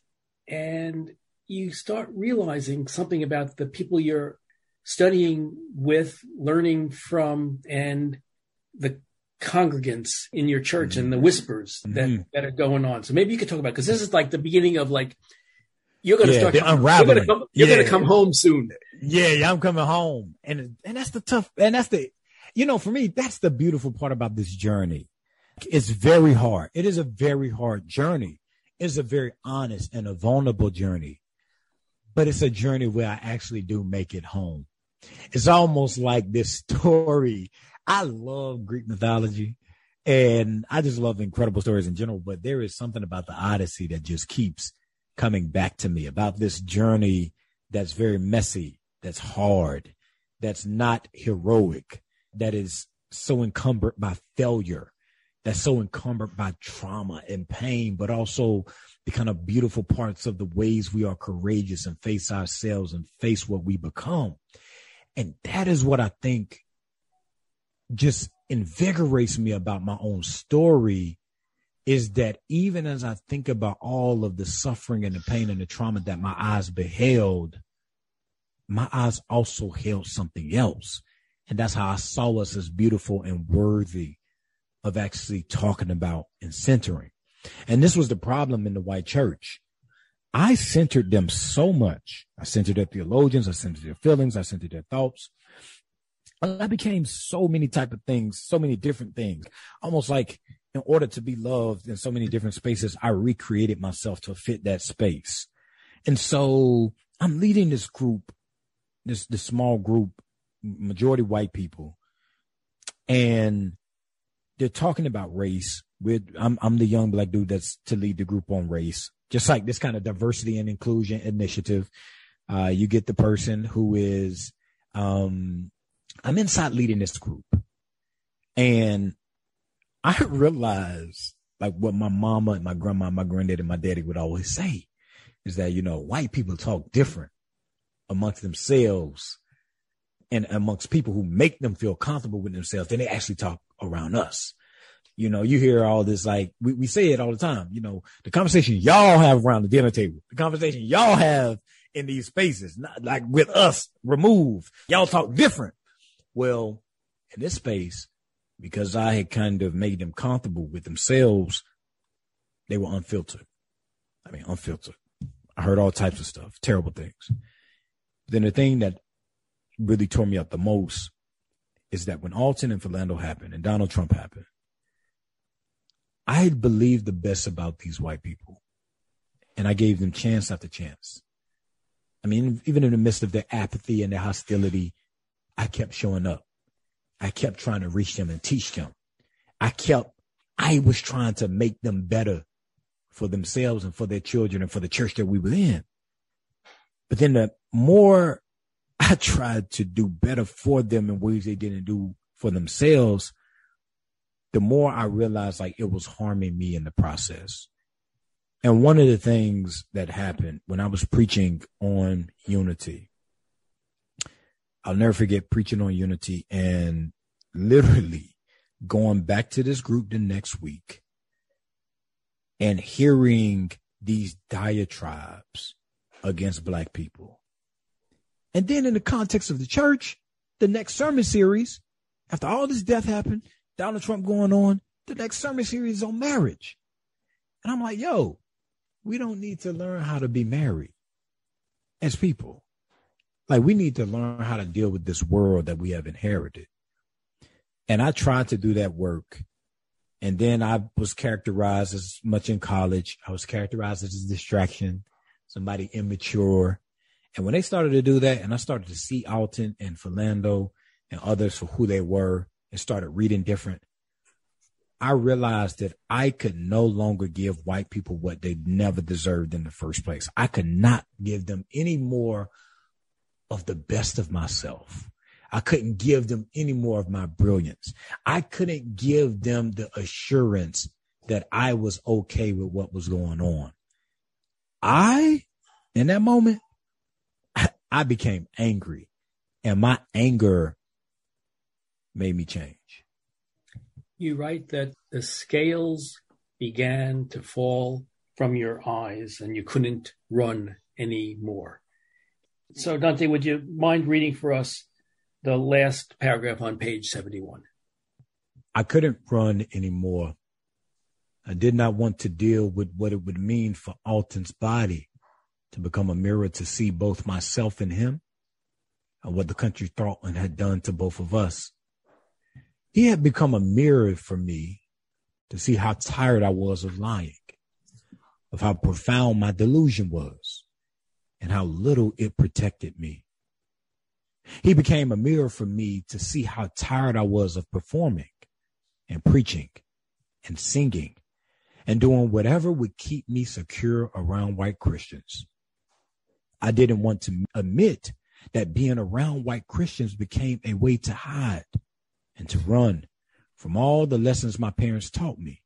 and you start realizing something about the people you're studying with, learning from, and the congregants in your church and the mm-hmm. whispers that, mm-hmm. that are going on. So maybe you could talk about because this is like the beginning of like you're going to yeah, start unraveling. You're, going to, yeah. come home soon. Yeah, yeah, I'm coming home, and and that's the tough, and that's the, you know, for me, that's the beautiful part about this journey. It's very hard. It is a very hard journey. It's a very honest and a vulnerable journey, but it's a journey where I actually do make it home. It's almost like this story I love Greek mythology and I just love incredible stories in general, but there is something about the Odyssey that just keeps coming back to me about this journey that's very messy, that's hard, that's not heroic, that is so encumbered by failure, that's so encumbered by trauma and pain, but also the kind of beautiful parts of the ways we are courageous and face ourselves and face what we become. And that is what I think just invigorates me about my own story is that even as I think about all of the suffering and the pain and the trauma that my eyes beheld, my eyes also held something else. And that's how I saw us as beautiful and worthy of actually talking about and centering. And this was the problem in the white church. I centered them so much. I centered their theologians. I centered their feelings. I centered their thoughts. I became so many type of things, so many different things, almost like in order to be loved in so many different spaces, I recreated myself to fit that space. And so I'm leading this group, this, this small group, majority white people, and they're talking about race. With I'm, I'm the young black dude that's to lead the group on race, just like this kind of diversity and inclusion initiative. Uh, you get the person who is, um, I'm inside leading this group and I realized like what my mama and my grandma, my granddad and my daddy would always say is that, you know, white people talk different amongst themselves and amongst people who make them feel comfortable with themselves than they actually talk around us. You know, you hear all this, like we, we say it all the time, you know, the conversation y'all have around the dinner table, the conversation y'all have in these spaces, not like with us removed. Y'all talk different. Well, in this space, because I had kind of made them comfortable with themselves, they were unfiltered. I mean, unfiltered. I heard all types of stuff, terrible things. Then the thing that really tore me up the most is that when Alton and Philando happened and Donald Trump happened, I had believed the best about these white people. And I gave them chance after chance. I mean, even in the midst of their apathy and their hostility, I kept showing up. I kept trying to reach them and teach them. I kept, I was trying to make them better for themselves and for their children and for the church that we were in. But then the more I tried to do better for them in ways they didn't do for themselves, the more I realized like it was harming me in the process. And one of the things that happened when I was preaching on unity, I'll never forget preaching on unity and literally going back to this group the next week and hearing these diatribes against black people. And then in the context of the church, the next sermon series, after all this death happened, Donald Trump going on, the next sermon series is on marriage. And I'm like, yo, we don't need to learn how to be married as people. Like we need to learn how to deal with this world that we have inherited. And I tried to do that work. And then I was characterized as much in college. I was characterized as a distraction, somebody immature. And when they started to do that, and I started to see Alton and Philando and others for who they were and started reading different, I realized that I could no longer give white people what they never deserved in the first place. I could not give them any more of the best of myself. I couldn't give them any more of my brilliance. I couldn't give them the assurance that I was okay with what was going on. I, in that moment, I became angry and my anger made me change you write that the scales began to fall from your eyes and you couldn't run anymore. So, Dante, would you mind reading for us the last paragraph on page 71? I couldn't run anymore. I did not want to deal with what it would mean for Alton's body to become a mirror to see both myself and him and what the country thought and had done to both of us. He had become a mirror for me to see how tired I was of lying, of how profound my delusion was, and how little it protected me. He became a mirror for me to see how tired I was of performing and preaching and singing and doing whatever would keep me secure around white Christians. I didn't want to admit that being around white Christians became a way to hide and to run from all the lessons my parents taught me.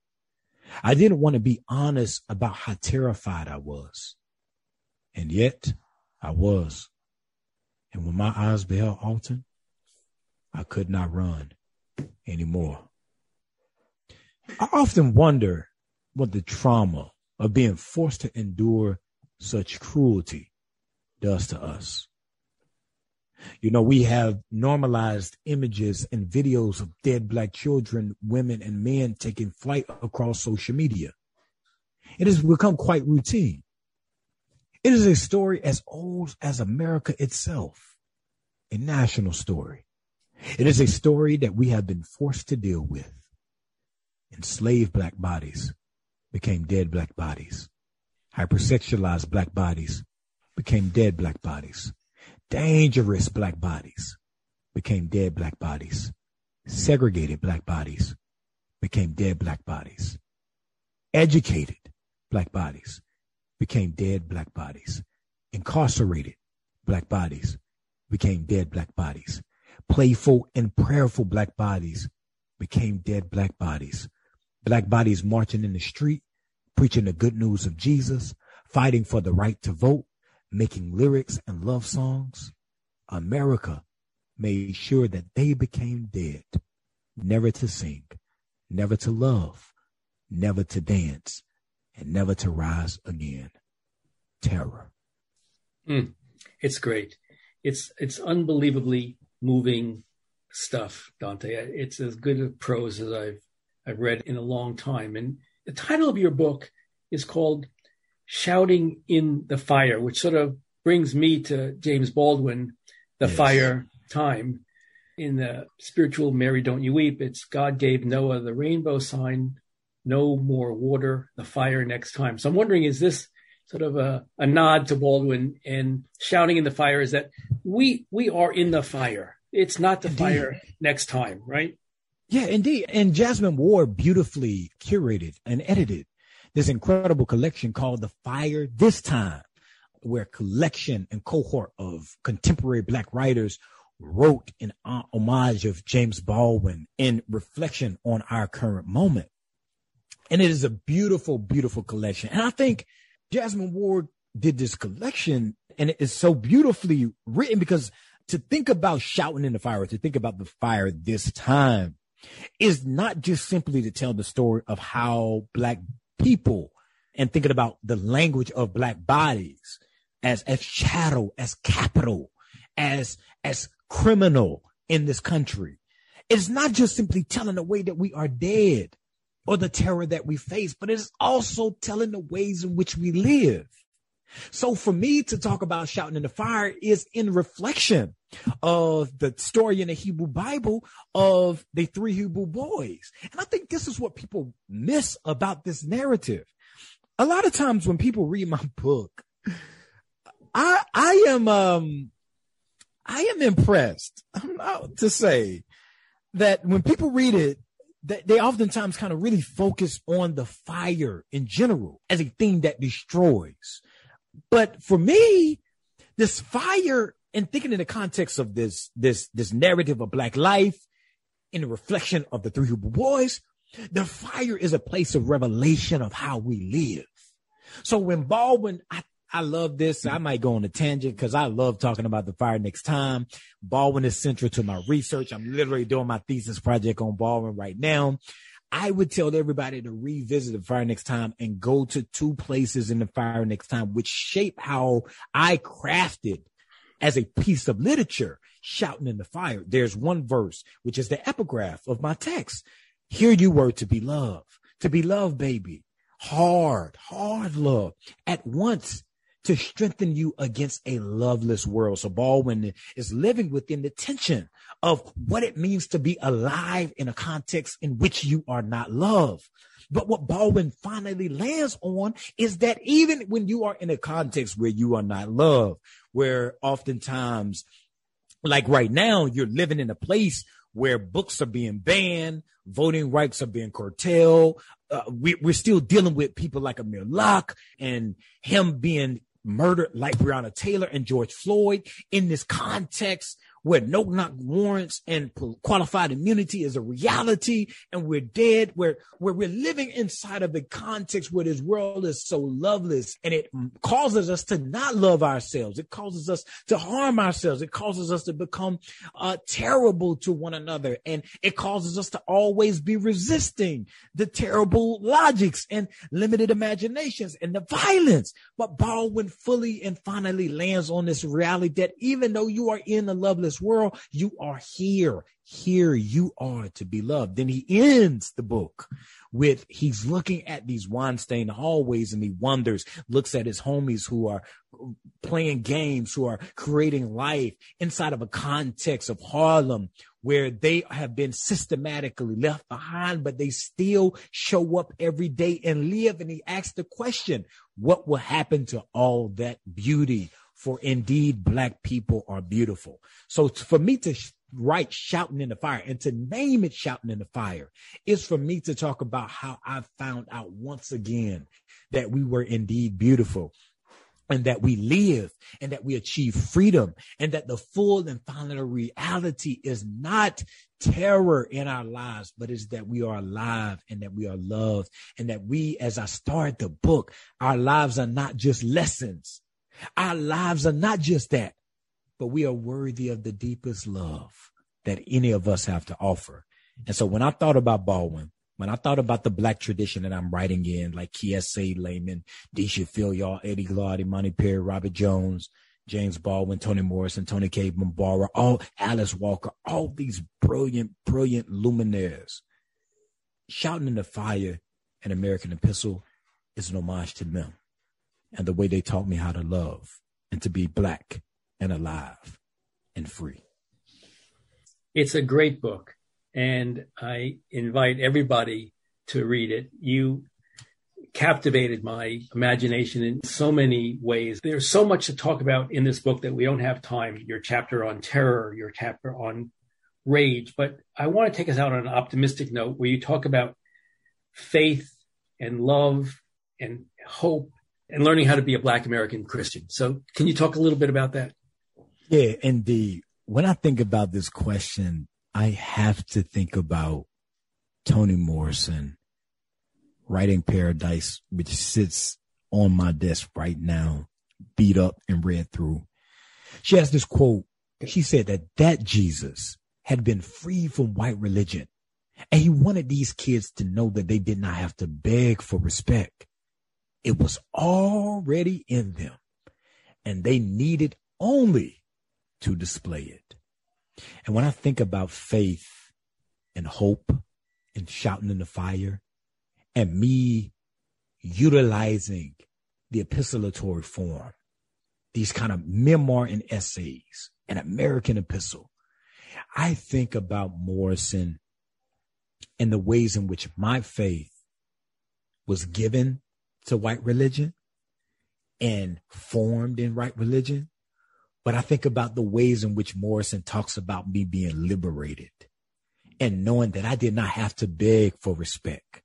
I didn't want to be honest about how terrified I was. And yet I was. And when my eyes beheld Alton, I could not run anymore. I often wonder what the trauma of being forced to endure such cruelty does to us. You know, we have normalized images and videos of dead black children, women, and men taking flight across social media. It has become quite routine. It is a story as old as America itself, a national story. It is a story that we have been forced to deal with. Enslaved black bodies became dead black bodies. Hypersexualized black bodies became dead black bodies. Dangerous black bodies became dead black bodies. Segregated black bodies became dead black bodies. Educated black bodies became dead black bodies. Incarcerated black bodies became dead black bodies. Playful and prayerful black bodies became dead black bodies. Black bodies marching in the street, preaching the good news of Jesus, fighting for the right to vote, making lyrics and love songs, America made sure that they became dead, never to sing, never to love, never to dance, and never to rise again. Terror. Mm, it's great. It's it's unbelievably moving stuff, Dante. It's as good a prose as I've I've read in a long time. And the title of your book is called shouting in the fire, which sort of brings me to James Baldwin, the yes. fire time. In the spiritual Mary Don't You Weep, it's God gave Noah the rainbow sign, no more water, the fire next time. So I'm wondering, is this sort of a, a nod to Baldwin and shouting in the fire is that we we are in the fire. It's not the indeed. fire next time, right? Yeah, indeed. And Jesmyn Ward beautifully curated and edited this incredible collection called The Fire This Time, where collection and cohort of contemporary black writers wrote in homage of James Baldwin in reflection on our current moment. And it is a beautiful, beautiful collection. And I think Jesmyn Ward did this collection and it is so beautifully written because to think about shouting in the fire, to think about the fire this time is not just simply to tell the story of how black people and thinking about the language of black bodies as, as shadow, as capital, as, as criminal in this country. It's not just simply telling the way that we are dead or the terror that we face, but it's also telling the ways in which we live. So for me to talk about shouting in the fire is in reflection of the story in the Hebrew Bible of the three Hebrew boys. And I think this is what people miss about this narrative. A lot of times when people read my book, I I am um I am impressed. I'm not to say that when people read it, that they oftentimes kind of really focus on the fire in general as a thing that destroys. But for me, this fire and thinking in the context of this, this, this narrative of black life in the reflection of the three Hebrew boys, the fire is a place of revelation of how we live. So when Baldwin, I, I love this. I might go on a tangent because I love talking about the fire next time. Baldwin is central to my research. I'm literally doing my thesis project on Baldwin right now. I would tell everybody to revisit the fire next time and go to two places in the fire next time, which shape how I crafted as a piece of literature, shouting in the fire. There's one verse, which is the epigraph of my text. Here you were to be loved, to be loved, baby. Hard, hard love at once to strengthen you against a loveless world. So Baldwin is living within the tension of what it means to be alive in a context in which you are not loved. But what Baldwin finally lands on is that even when you are in a context where you are not loved, where oftentimes, like right now, you're living in a place where books are being banned, voting rights are being curtailed. Uh, we, are still dealing with people like Amir Locke and him being murdered like Breonna Taylor and George Floyd in this context where no knock warrants and qualified immunity is a reality and we're dead, where, where we're living inside of a context where this world is so loveless and it causes us to not love ourselves. It causes us to harm ourselves. It causes us to become uh, terrible to one another. And it causes us to always be resisting the terrible logics and limited imaginations and the violence. But Baldwin fully and finally lands on this reality that even though you are in a loveless this world. You are here. Here you are to be loved. Then he ends the book with he's looking at these wine-stained hallways and he wonders, looks at his homies who are playing games, who are creating life inside of a context of Harlem where they have been systematically left behind, but they still show up every day and live. And he asks the question, what will happen to all that beauty? For indeed black people are beautiful. So for me to write shouting in the fire and to name it shouting in the fire is for me to talk about how I found out once again that we were indeed beautiful and that we live and that we achieve freedom and that the full and final reality is not terror in our lives, but is that we are alive and that we are loved and that we, as I start the book, our lives are not just lessons, our lives are not just that, but we are worthy of the deepest love that any of us have to offer. And so when I thought about Baldwin, when I thought about the black tradition that I'm writing in, like Laymon, Deesha Philyaw, Eddie Glaude, Imani Perry, Robert Jones, James Baldwin, Toni Morrison, Toni Cade Bambara, all Alice Walker, all these brilliant, brilliant luminaires. Shouting in the Fire, an American epistle, is an homage to them and the way they taught me how to love and to be black and alive and free. It's a great book, and I invite everybody to read it. You captivated my imagination in so many ways. There's so much to talk about in this book that we don't have time. Your chapter on terror, your chapter on rage, but I want to take us out on an optimistic note where you talk about faith and love and hope and learning how to be a Black American Christian. So, can you talk a little bit about that? Yeah, indeed. When I think about this question, I have to think about Toni Morrison writing Paradise, which sits on my desk right now, beat up and read through. She has this quote. She said that that Jesus had been free from white religion. And he wanted these kids to know that they did not have to beg for respect. It was already in them, and they needed only to display it. And when I think about faith and hope and shouting in the fire, and me utilizing the epistolatory form, these kind of memoir and essays, an American epistle, I think about Morrison and the ways in which my faith was given to white religion and formed in white religion. But I think about the ways in which Morrison talks about me being liberated and knowing that I did not have to beg for respect.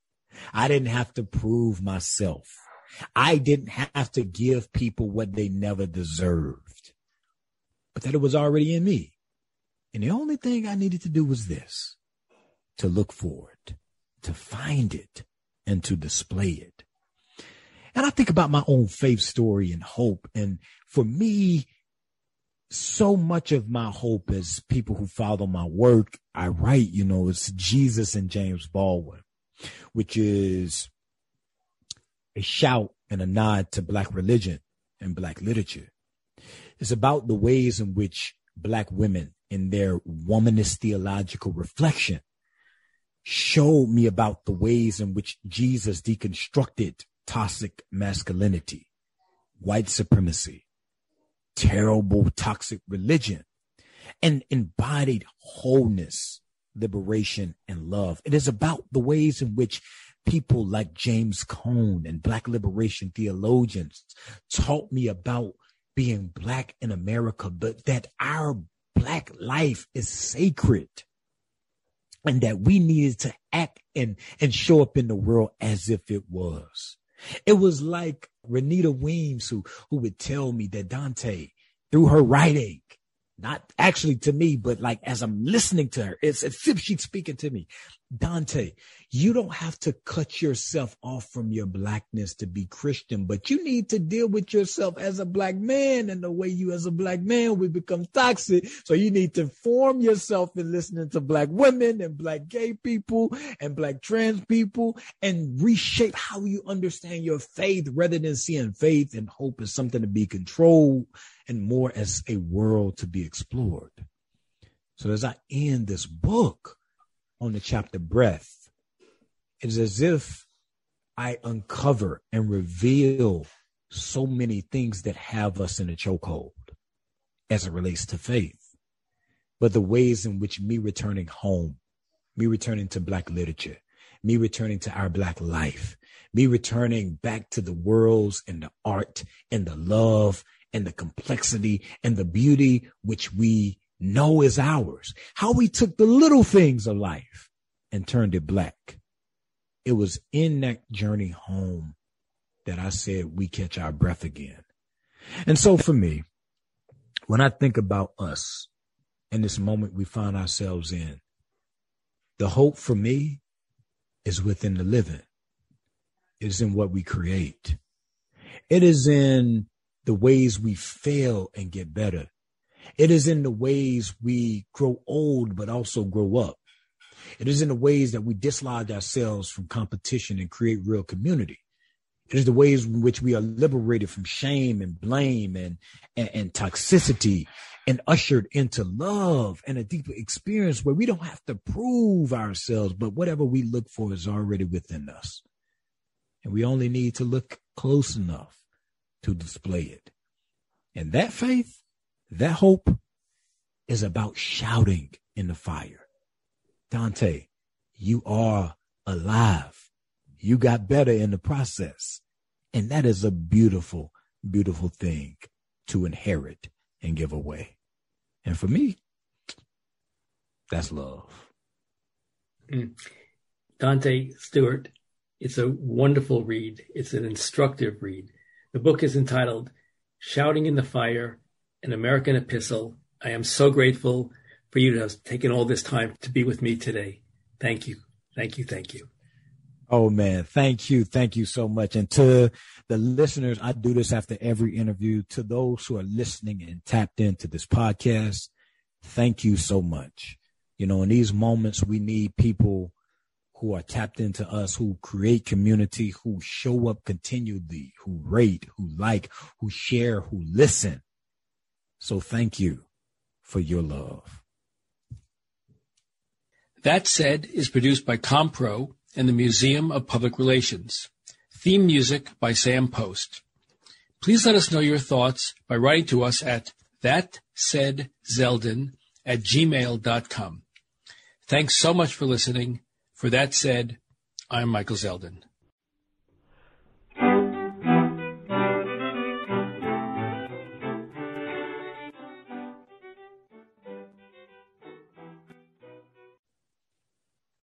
I didn't have to prove myself. I didn't have to give people what they never deserved, but that it was already in me. And the only thing I needed to do was this to look for it, to find it, and to display it. And I think about my own faith story and hope. And for me, so much of my hope is people who follow my work, I write, you know, it's Jesus and James Baldwin, which is a shout and a nod to black religion and black literature. It's about the ways in which black women in their womanist theological reflection showed me about the ways in which Jesus deconstructed toxic masculinity, white supremacy, terrible toxic religion, and embodied wholeness, liberation, and love. It is about the ways in which people like James Cone and black liberation theologians taught me about being black in America, but that our black life is sacred and that we needed to act and, and show up in the world as if it was. It was like Renita Weems who, who would tell me that Dante, through her writing, not actually to me, but like as I'm listening to her, it's as if she's speaking to me. Dante, you don't have to cut yourself off from your blackness to be Christian, but you need to deal with yourself as a black man and the way you as a black man will become toxic. So you need to form yourself in listening to black women and black gay people and black trans people and reshape how you understand your faith rather than seeing faith and hope as something to be controlled and more as a world to be explored. So as I end this book on the chapter breath, it's as if I uncover and reveal so many things that have us in a chokehold as it relates to faith. But the ways in which me returning home, me returning to Black literature, me returning to our Black life, me returning back to the worlds and the art and the love and the complexity and the beauty which we know is ours. How we took the little things of life and turned it black it was in that journey home that I said we catch our breath again. And so for me, when I think about us in this moment we find ourselves in, the hope for me is within the living. It is in what we create. It is in the ways we fail and get better. It is in the ways we grow old, but also grow up. It is in the ways that we dislodge ourselves from competition and create real community. It is the ways in which we are liberated from shame and blame and, and, and toxicity and ushered into love and a deeper experience where we don't have to prove ourselves, but whatever we look for is already within us. And we only need to look close enough to display it. And that faith, that hope is about shouting in the fire. Dante, you are alive. You got better in the process. And that is a beautiful, beautiful thing to inherit and give away. And for me, that's love. Mm. Dante Stewart, it's a wonderful read. It's an instructive read. The book is entitled Shouting in the Fire, an American Epistle. I am so grateful for you to have taken all this time to be with me today. Thank you. Thank you. Thank you. Oh man, thank you. Thank you so much. And to the listeners, I do this after every interview. To those who are listening and tapped into this podcast, thank you so much. You know, in these moments, we need people who are tapped into us, who create community, who show up continually, who rate, who like, who share, who listen. So thank you for your love. That Said is produced by Compro and the Museum of Public Relations. Theme music by Sam Post. Please let us know your thoughts by writing to us at thatsaidzeldin at gmail.com. Thanks so much for listening. For that said, I'm Michael Zeldin.